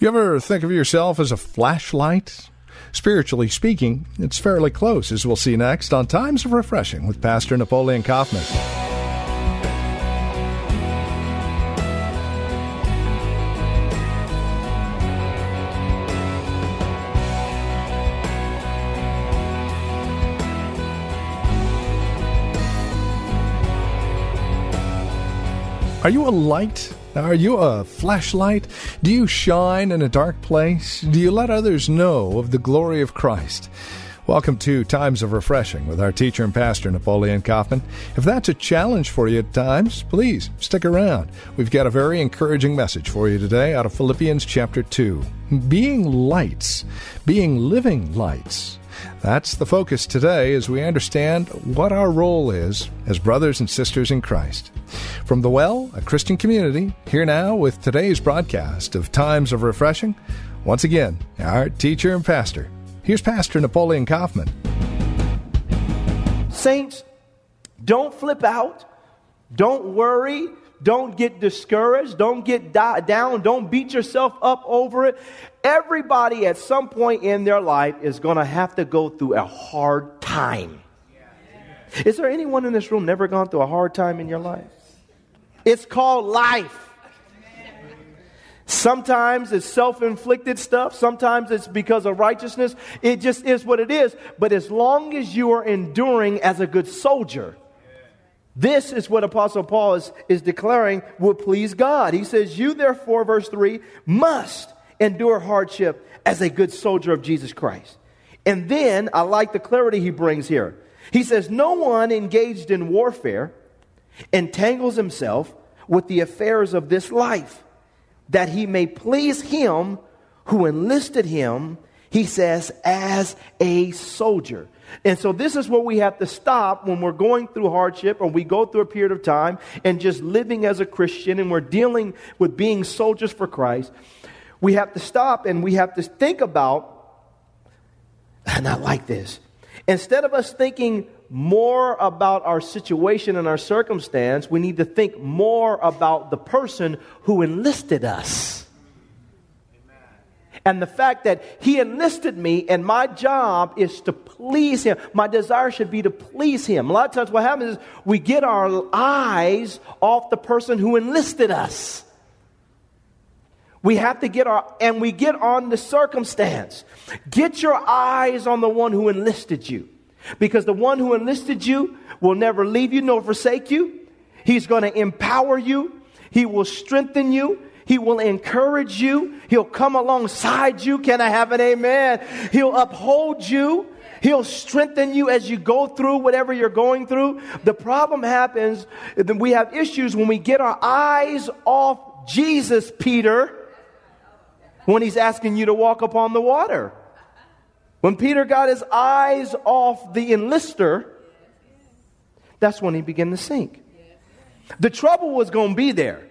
You ever think of yourself as a flashlight? Spiritually speaking, it's fairly close, as we'll see next on Times of Refreshing with Pastor Napoleon Kaufman. Are you a light? Are you a flashlight? Do you shine in a dark place? Do you let others know of the glory of Christ? Welcome to Times of Refreshing with our teacher and pastor, Napoleon Kaufman. If that's a challenge for you at times, please stick around. We've got a very encouraging message for you today out of Philippians chapter 2. Being lights, being living lights. That's the focus today as we understand what our role is as brothers and sisters in Christ. From the Well, a Christian community, here now with today's broadcast of Times of Refreshing. Once again, our teacher and pastor. Here's Pastor Napoleon Kaufman. Saints, don't flip out. Don't worry. Don't get discouraged. Don't get down. Don't beat yourself up over it. Everybody at some point in their life is going to have to go through a hard time. Is there anyone in this room never gone through a hard time in your life? It's called life. Sometimes it's self inflicted stuff. Sometimes it's because of righteousness. It just is what it is. But as long as you are enduring as a good soldier, this is what Apostle Paul is, is declaring will please God. He says, You therefore, verse 3, must endure hardship as a good soldier of Jesus Christ. And then I like the clarity he brings here. He says, No one engaged in warfare entangles himself with the affairs of this life, that he may please him who enlisted him, he says, as a soldier. And so this is where we have to stop when we're going through hardship or we go through a period of time and just living as a Christian and we're dealing with being soldiers for Christ. We have to stop and we have to think about, and I like this. Instead of us thinking more about our situation and our circumstance, we need to think more about the person who enlisted us and the fact that he enlisted me and my job is to please him. My desire should be to please him. A lot of times what happens is we get our eyes off the person who enlisted us. We have to get our, and we get on the circumstance. Get your eyes on the one who enlisted you. Because the one who enlisted you will never leave you nor forsake you. He's going to empower you. He will strengthen you. He will encourage you. He'll come alongside you. Can I have an amen? He'll uphold you. He'll strengthen you as you go through whatever you're going through. The problem happens that we have issues when we get our eyes off Jesus, Peter, when he's asking you to walk upon the water. When Peter got his eyes off the enlister, that's when he began to sink. The trouble was going to be there.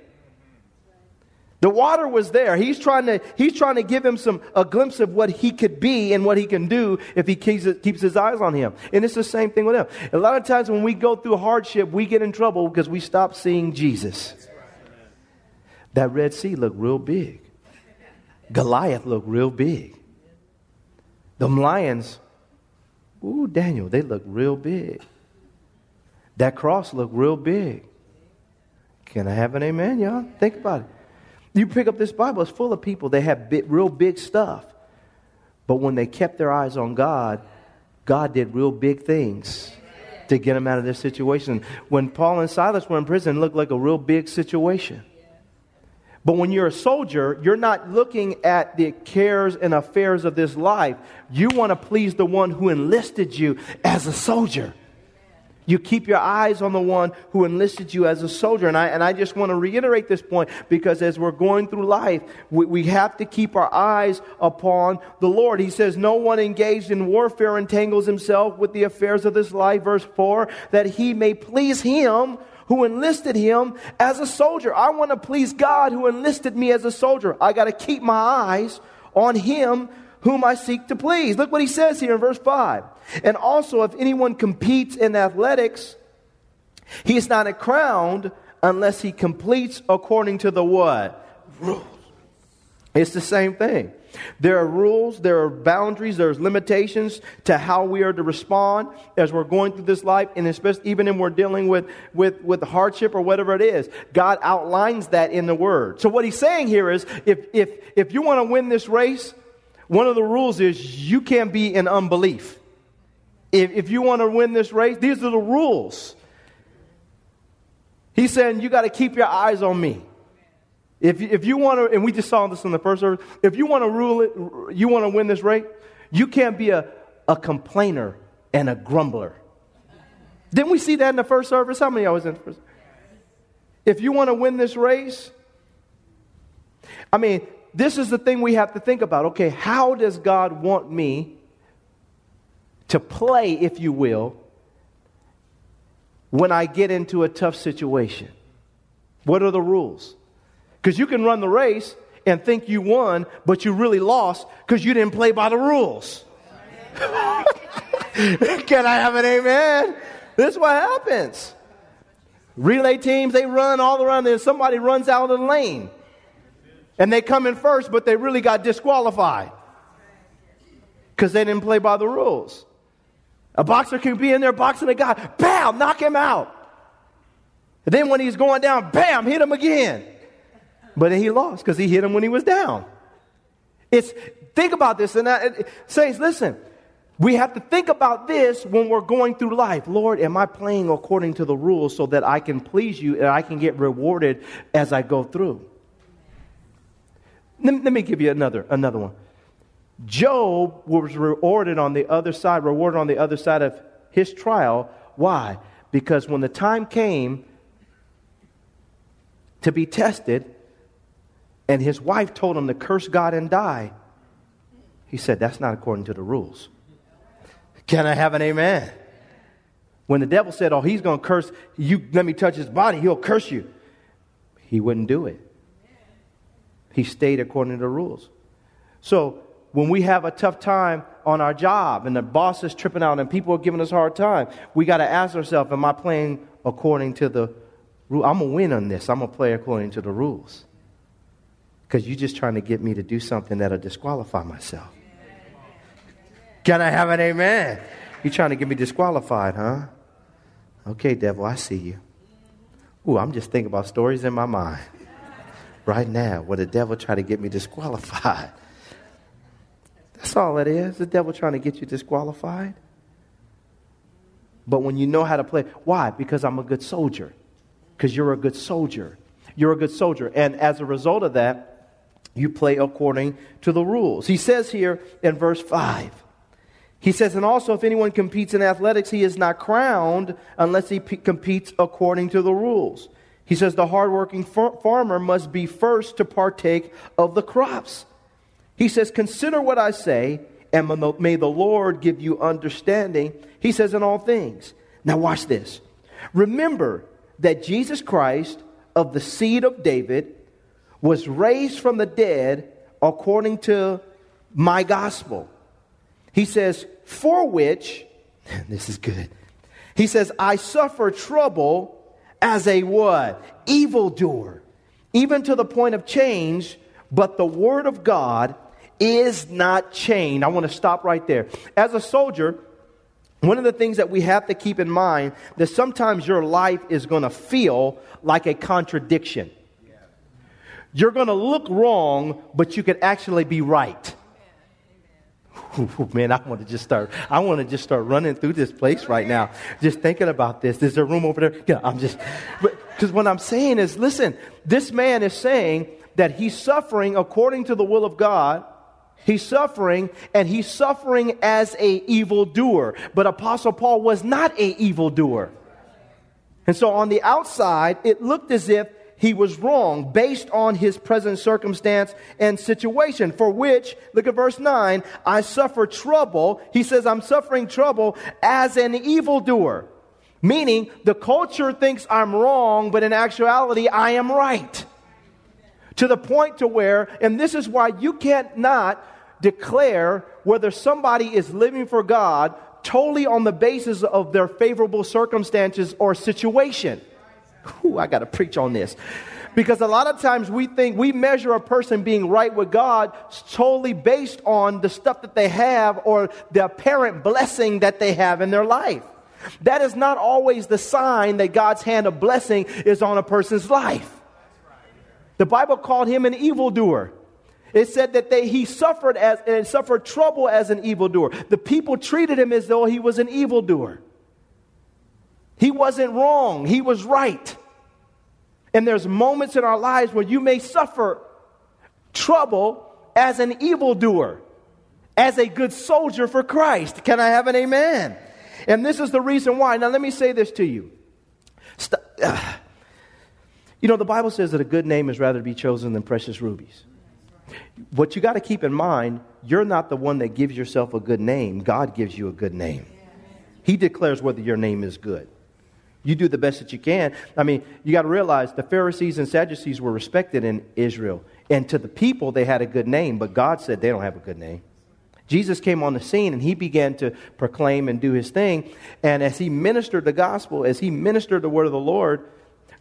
The water was there. He's trying to, he's trying to give him some, a glimpse of what he could be and what he can do if he keeps, keeps his eyes on him. And it's the same thing with him. A lot of times when we go through hardship, we get in trouble because we stop seeing Jesus. That Red Sea looked real big. Goliath looked real big. Them lions, ooh, Daniel, they look real big. That cross looked real big. Can I have an amen, y'all? Think about it. You pick up this Bible, it's full of people. They have real big stuff. But when they kept their eyes on God, God did real big things to get them out of their situation. When Paul and Silas were in prison, it looked like a real big situation. But when you're a soldier, you're not looking at the cares and affairs of this life. You want to please the one who enlisted you as a soldier. You keep your eyes on the one who enlisted you as a soldier. And I, and I just want to reiterate this point because as we're going through life, we, we have to keep our eyes upon the Lord. He says, No one engaged in warfare entangles himself with the affairs of this life, verse 4, that he may please him who enlisted him as a soldier. I want to please God who enlisted me as a soldier. I got to keep my eyes on him whom I seek to please. Look what he says here in verse 5. And also, if anyone competes in athletics, he is not crowned unless he completes according to the what? Rules. It's the same thing. There are rules, there are boundaries, there's limitations to how we are to respond as we're going through this life, and especially even when we're dealing with, with, with hardship or whatever it is. God outlines that in the Word. So what he's saying here is if, if, if you want to win this race, one of the rules is you can't be in unbelief. If, if you want to win this race, these are the rules. He's saying you got to keep your eyes on me. If, if you want to, and we just saw this in the first service, if you want to rule it, you want to win this race, you can't be a, a complainer and a grumbler. Didn't we see that in the first service? How many of was in the first? If you want to win this race, I mean, this is the thing we have to think about. Okay, how does God want me to play, if you will, when I get into a tough situation? What are the rules? Because you can run the race and think you won, but you really lost because you didn't play by the rules. can I have an amen? This is what happens. Relay teams, they run all around, and somebody runs out of the lane. And they come in first, but they really got disqualified because they didn't play by the rules. A boxer can be in there boxing a guy, bam, knock him out. And then when he's going down, bam, hit him again. But then he lost because he hit him when he was down. It's think about this, and that, saints, listen. We have to think about this when we're going through life. Lord, am I playing according to the rules so that I can please you and I can get rewarded as I go through? Let, me give you another, another one. Job was rewarded on the other side, rewarded on the other side of his trial. Why? Because when the time came to be tested, and his wife told him to curse God and die, he said, That's not according to the rules. Can I have an amen? When the devil said, Oh, he's going to curse you, let me touch his body, he'll curse you. He wouldn't do it. He stayed according to the rules. So when we have a tough time on our job and the boss is tripping out and people are giving us hard time, we got to ask ourselves, am I playing according to the rule? I'm going to win on this. I'm going to play according to the rules. Because you're just trying to get me to do something that'll disqualify myself. Can I have an amen? You're trying to get me disqualified, huh? Okay, devil, I see you. Ooh, I'm just thinking about stories in my mind right now where the devil tried to get me disqualified. That's all it is. The devil trying to get you disqualified. But when you know how to play, why? Because I'm a good soldier. Because you're a good soldier. You're a good soldier. And as a result of that, you play according to the rules. He says here in verse 5, he says, and also if anyone competes in athletics, he is not crowned unless he p- competes according to the rules. He says the hardworking far- farmer must be first to partake of the crops. He says, Consider what I say, and may the Lord give you understanding. He says, In all things. Now, watch this. Remember that Jesus Christ, of the seed of David, was raised from the dead according to my gospel. He says, For which, this is good. He says, I suffer trouble as a what? Evildoer, even to the point of change, but the word of God is not chained. I want to stop right there. As a soldier, one of the things that we have to keep in mind that sometimes your life is going to feel like a contradiction. You're going to look wrong, but you could actually be right. Man, I want to just start. I want to just start running through this place right now, just thinking about this. Is there room over there? Yeah, I'm just. Because what I'm saying is, listen, this man is saying that he's suffering according to the will of God. He's suffering, and he's suffering as a evildoer. But Apostle Paul was not a evildoer. And so on the outside, it looked as if he was wrong based on his present circumstance and situation, for which, look at verse 9, I suffer trouble. He says, I'm suffering trouble as an evildoer. Meaning, the culture thinks I'm wrong, but in actuality, I am right. To the point to where, and this is why you can't not declare whether somebody is living for God totally on the basis of their favorable circumstances or situation. Ooh, I got to preach on this. Because a lot of times we think we measure a person being right with God solely based on the stuff that they have or the apparent blessing that they have in their life. That is not always the sign that God's hand of blessing is on a person's life. The Bible called him an evildoer. It said that they, he suffered as and suffered trouble as an evildoer. The people treated him as though he was an evildoer. He wasn't wrong, he was right. And there's moments in our lives where you may suffer trouble as an evildoer, as a good soldier for Christ. Can I have an amen? And this is the reason why. Now, let me say this to you. St- uh, you know, the Bible says that a good name is rather to be chosen than precious rubies. What you got to keep in mind, you're not the one that gives yourself a good name. God gives you a good name. He declares whether your name is good. You do the best that you can. I mean, you got to realize the Pharisees and Sadducees were respected in Israel. And to the people, they had a good name, but God said they don't have a good name. Jesus came on the scene and he began to proclaim and do his thing. And as he ministered the gospel, as he ministered the word of the Lord,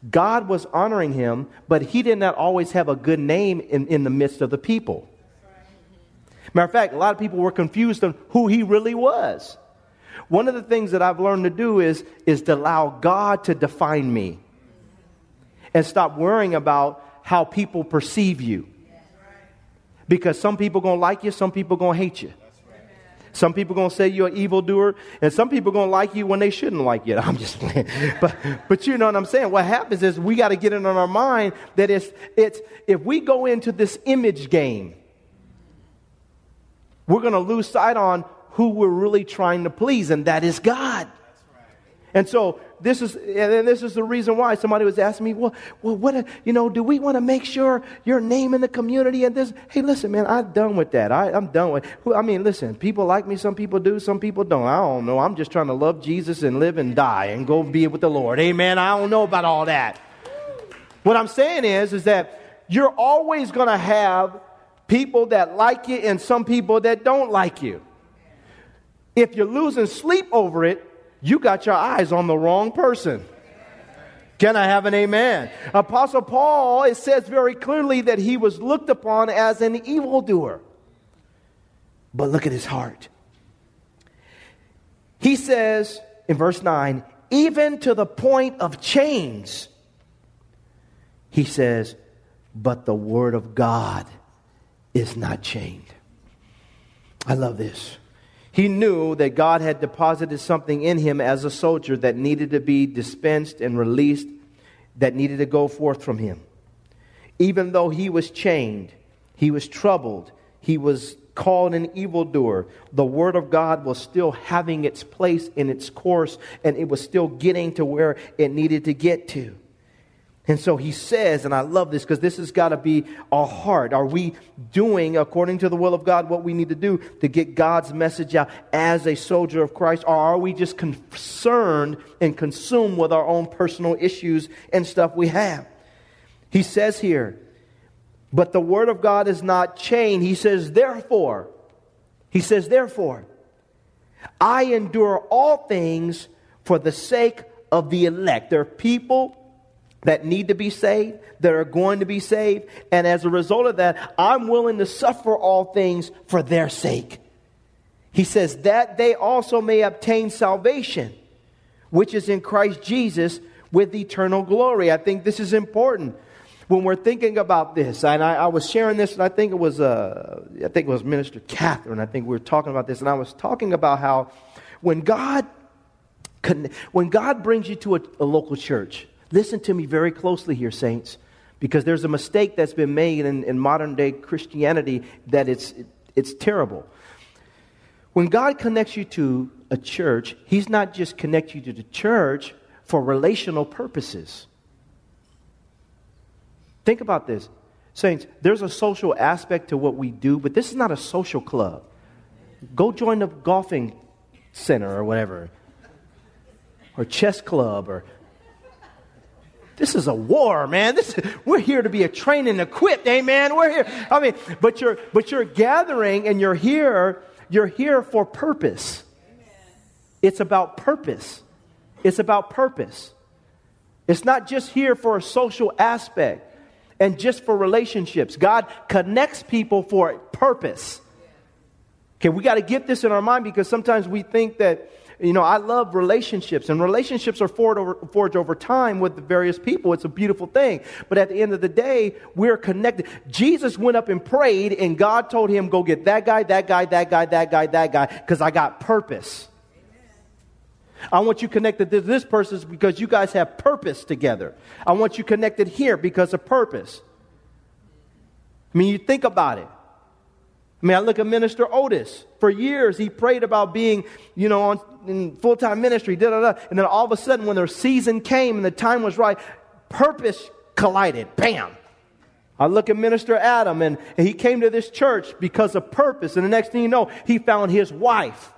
God was honoring him, but he did not always have a good name in, in the midst of the people. Matter of fact, a lot of people were confused on who he really was. One of the things that I've learned to do is, is to allow God to define me and stop worrying about how people perceive you. Because some people going to like you, some people going to hate you. Some people going to say you're an evildoer, and some people going to like you when they shouldn't like you. I'm just playing. But, but you know what I'm saying? What happens is we got to get it on our mind that it's, it's, if we go into this image game, we're going to lose sight on who we're really trying to please, and that is God. And so this is, and this is the reason why somebody was asking me, well, well what, you know, do we want to make sure your name in the community and this? Hey, listen, man, I'm done with that. I, I'm done with. I mean, listen, people like me. Some people do. Some people don't. I don't know. I'm just trying to love Jesus and live and die and go be with the Lord. Amen. I don't know about all that. What I'm saying is, is that you're always going to have people that like you and some people that don't like you. If you're losing sleep over it, you got your eyes on the wrong person. Can I have an amen? Apostle Paul, it says very clearly that he was looked upon as an evildoer. But look at his heart. He says in verse 9, even to the point of chains, he says, but the word of God is not chained. I love this. He knew that God had deposited something in him as a soldier that needed to be dispensed and released, that needed to go forth from him. Even though he was chained, he was troubled, he was called an evildoer, the Word of God was still having its place in its course, and it was still getting to where it needed to get to. And so he says, and I love this because this has got to be our heart. Are we doing, according to the will of God, what we need to do to get God's message out as a soldier of Christ? Or are we just concerned and consumed with our own personal issues and stuff we have? He says here, but the word of God is not chained. He says, therefore, he says, therefore, I endure all things for the sake of the elect. There are people that need to be saved, that are going to be saved. And as a result of that, I'm willing to suffer all things for their sake. He says, that they also may obtain salvation, which is in Christ Jesus with eternal glory. I think this is important when we're thinking about this. And I, I was sharing this, and I think it was, uh, I think it was Minister Catherine. I think we were talking about this, and I was talking about how when God, when God brings you to a, a local church, Listen to me very closely here, saints, because there's a mistake that's been made in, in modern day Christianity that it's, it's terrible. When God connects you to a church, He's not just connecting you to the church for relational purposes. Think about this. Saints, there's a social aspect to what we do, but this is not a social club. Go join the golfing center or whatever, or chess club, or this is a war, man. This, is, we're here to be a trained and equipped, amen. We're here. I mean, but you're but you're gathering and you're here. You're here for purpose. It's about purpose. It's about purpose. It's not just here for a social aspect and just for relationships. God connects people for a purpose. Okay, we got to get this in our mind because sometimes we think that, you know, I love relationships, and relationships are forged over, forged over time with the various people. It's a beautiful thing. But at the end of the day, we're connected. Jesus went up and prayed, and God told him, Go get that guy, that guy, that guy, that guy, that guy, because I got purpose. I want you connected to this person because you guys have purpose together. I want you connected here because of purpose. I mean, you think about it. I mean, I look at Minister Otis. For years, he prayed about being, you know, on, in full time ministry, da, da, da. And then all of a sudden, when their season came and the time was right, purpose collided. Bam! I look at Minister Adam, and, and he came to this church because of purpose. And the next thing you know, he found his wife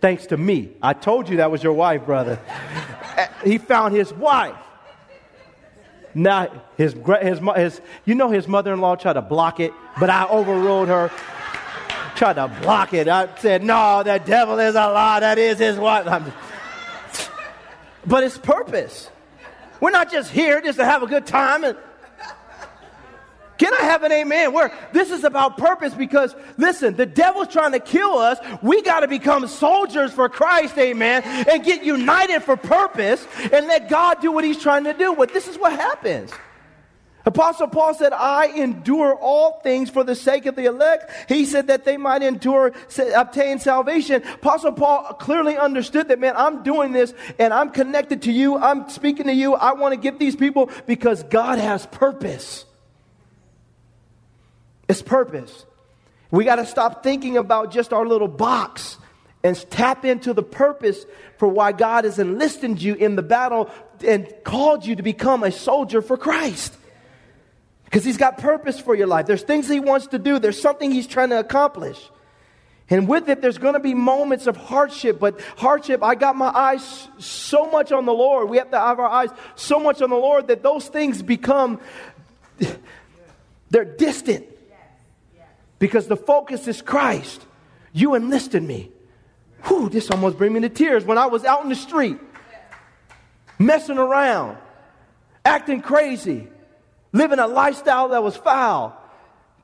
thanks to me. I told you that was your wife, brother. he found his wife. Now, his, his, his, you know, his mother in law tried to block it, but I overruled her. Tried to block it. I said, No, the devil is a lie. That is his wife. but it's purpose. We're not just here just to have a good time and can I have an amen? Where this is about purpose because listen, the devil's trying to kill us. We got to become soldiers for Christ, amen, and get united for purpose and let God do what he's trying to do. But this is what happens. Apostle Paul said, I endure all things for the sake of the elect. He said that they might endure, obtain salvation. Apostle Paul clearly understood that, man, I'm doing this and I'm connected to you. I'm speaking to you. I want to get these people because God has purpose. It's purpose. We got to stop thinking about just our little box and tap into the purpose for why God has enlisted you in the battle and called you to become a soldier for Christ. Because He's got purpose for your life. There's things He wants to do, there's something He's trying to accomplish. And with it, there's going to be moments of hardship, but hardship, I got my eyes so much on the Lord. We have to have our eyes so much on the Lord that those things become, they're distant because the focus is Christ. You enlisted me. Whew, this almost bring me to tears. When I was out in the street, messing around, acting crazy, living a lifestyle that was foul,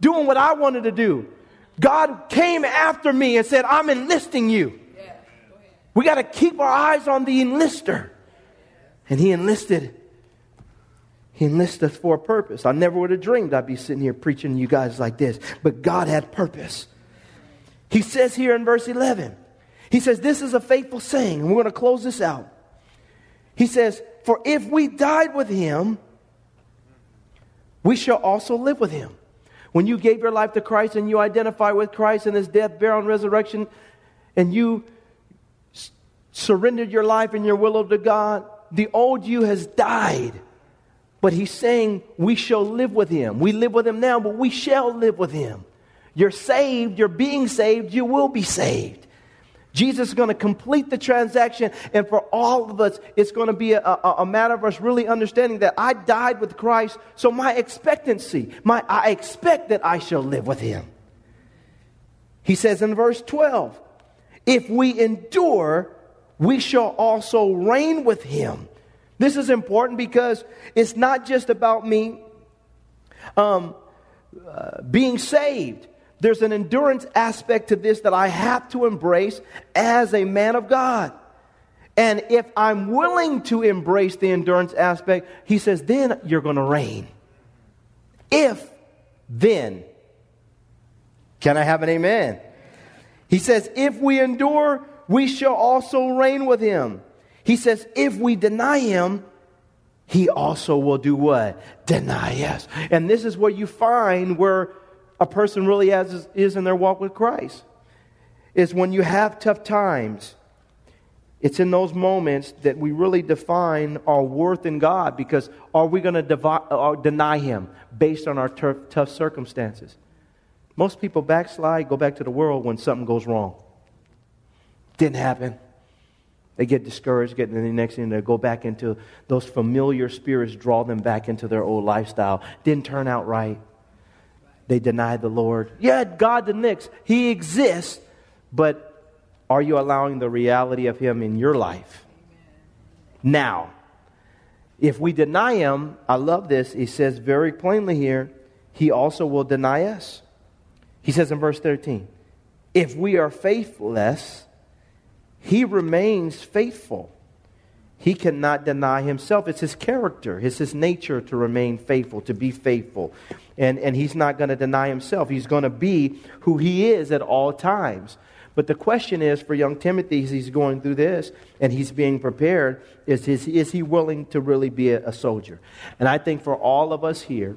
doing what I wanted to do, God came after me and said, I'm enlisting you. We got to keep our eyes on the enlister. And he enlisted he enlisted us for a purpose. I never would have dreamed I'd be sitting here preaching to you guys like this, but God had purpose. He says here in verse 11, He says, This is a faithful saying, and we're going to close this out. He says, For if we died with Him, we shall also live with Him. When you gave your life to Christ and you identify with Christ and His death, burial, and resurrection, and you surrendered your life and your will to God, the old you has died but he's saying we shall live with him. We live with him now, but we shall live with him. You're saved, you're being saved, you will be saved. Jesus is going to complete the transaction, and for all of us, it's going to be a, a, a, matter of us really understanding that I died with Christ, so my expectancy, my, I expect that I shall live with him. He says in verse 12, if we endure, we shall also reign with him. This is important because it's not just about me um, uh, being saved. There's an endurance aspect to this that I have to embrace as a man of God. And if I'm willing to embrace the endurance aspect, he says, then you're going to reign. If then. Can I have an amen? He says, if we endure, we shall also reign with him. He says, if we deny him, he also will do what? Deny us. And this is where you find where a person really has, is in their walk with Christ. Is when you have tough times It's in those moments that we really define our worth in God because are we going to uh, deny Him based on our tough circumstances? Most people backslide, go back to the world when something goes wrong. Didn't happen. They get discouraged, get, in the next thing they go back into those familiar spirits, draw them back into their old lifestyle. Didn't turn out right. They deny the Lord. Yeah, God the. He exists, but are you allowing the reality of Him in your life? Now, if we deny Him, I love this. He says very plainly here, He also will deny us. He says in verse 13, if we are faithless, He remains faithful. He cannot deny himself. It's his character, it's his nature to remain faithful, to be faithful. And, and he's not going to deny himself. He's going to be who he is at all times. But the question is for young Timothy, as he's going through this and he's being prepared, is, is, is he willing to really be a, a soldier? And I think for all of us here,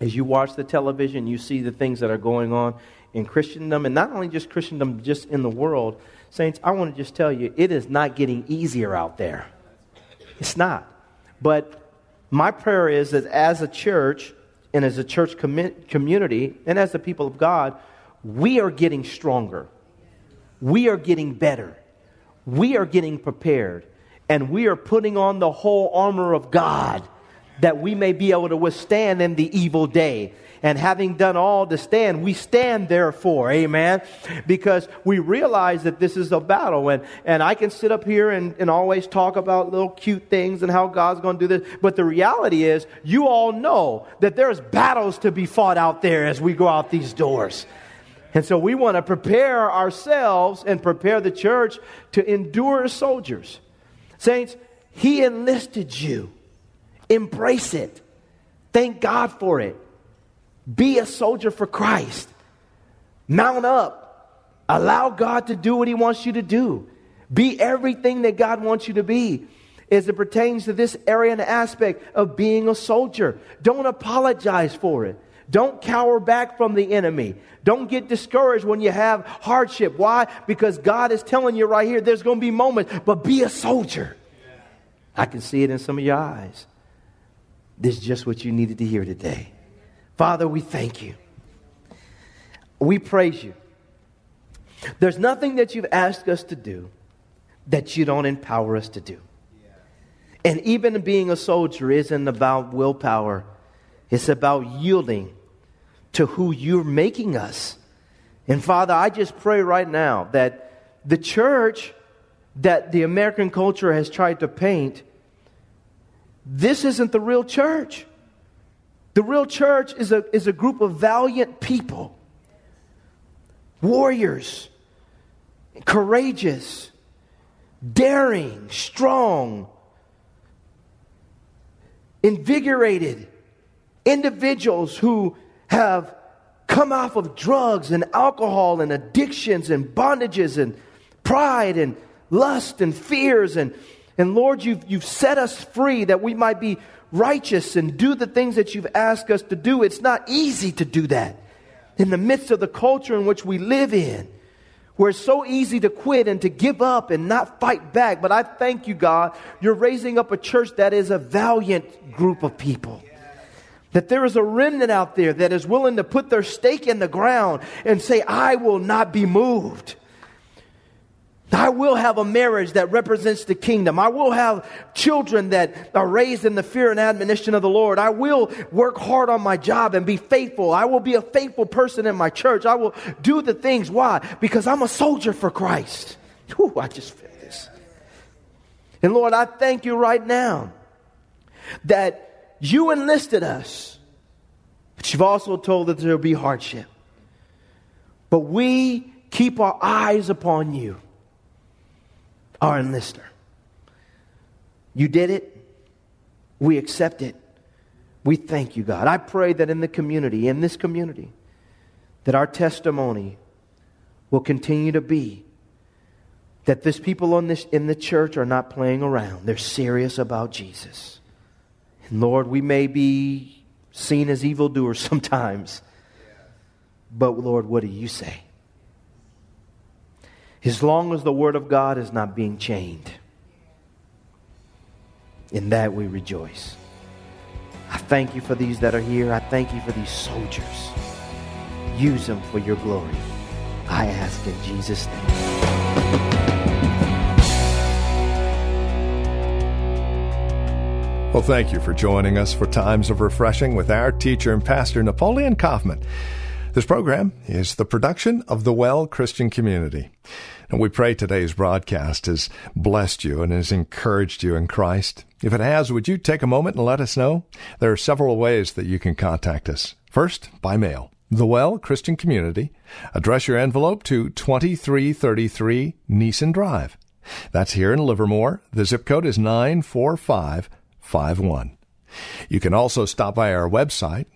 as you watch the television, you see the things that are going on in Christendom, and not only just Christendom, just in the world. Saints, I want to just tell you, it is not getting easier out there. It's not. But my prayer is that as a church, and as a church com- community, and as the people of God, we are getting stronger we are getting better. We are getting prepared. And we are putting on the whole armor of God that we may be able to withstand in the evil day. And having done all to stand, we stand therefore, amen, because we realize that this is a battle. And, and I can sit up here and, and always talk about little cute things and how God's going to do this. But the reality is, you all know that there's battles to be fought out there as we go out these doors. And so we want to prepare ourselves and prepare the church to endure as soldiers. Saints, He enlisted you. Embrace it. Thank God for it. Be a soldier for Christ. Mount up. Allow God to do what He wants you to do. Be everything that God wants you to be as it pertains to this area and aspect of being a soldier. Don't apologize for it. Don't cower back from the enemy. Don't get discouraged when you have hardship. Why? Because God is telling you right here there's going to be moments, but be a soldier. I can see it in some of your eyes. This is just what you needed to hear today. Father, we thank you. We praise you. There's nothing that you've asked us to do that you don't empower us to do. And even being a soldier isn't about willpower, it's about yielding to who you're making us. And Father, I just pray right now that the church that the American culture has tried to paint, this isn't the real church. The real church is a, is a group of valiant people, warriors, courageous, daring, strong, invigorated. Individuals who have come off of drugs and alcohol and addictions and bondages and pride and lust and fears. And, and Lord, you've, you've set us free that we might be righteous and do the things that you've asked us to do. It's not easy to do that in the midst of the culture in which we live in. Where it's so easy to quit and to give up and not fight back. But I thank you, God, you're raising up a church that is a valiant group of people. That there is a remnant out there that is willing to put their stake in the ground and say, I will not be moved. I will have a marriage that represents the kingdom. I will have children that are raised in the fear and admonition of the Lord. I will work hard on my job and be faithful. I will be a faithful person in my church. I will do the things. Why? Because I'm a soldier for Christ. Whew, I just feel this. And Lord, I thank you right now that you enlisted us, but you've also told that there'll be hardship. But we keep our eyes upon you, our enlister. You did it. We accept it. We thank you, God. I pray that in the community, in this community, that our testimony will continue to be that this people on this, in the church are not playing around. They're serious about Jesus. And Lord, we may be seen as evildoers sometimes, but Lord, what do you say? As long as the Word of God is not being chained. In that we rejoice. I thank you for these that are here. I thank you for these soldiers. Use them for your glory. I ask in Jesus' name. Well, thank you for joining us for Times of Refreshing with our teacher and pastor, Napoleon Kaufman. This program is the production of the Well Christian Community. And we pray today's broadcast has blessed you and has encouraged you in Christ. If it has, would you take a moment and let us know? There are several ways that you can contact us. First, by mail. The Well Christian Community. Address your envelope to 2333 Nissen Drive. That's here in Livermore. The zip code is 94551. You can also stop by our website,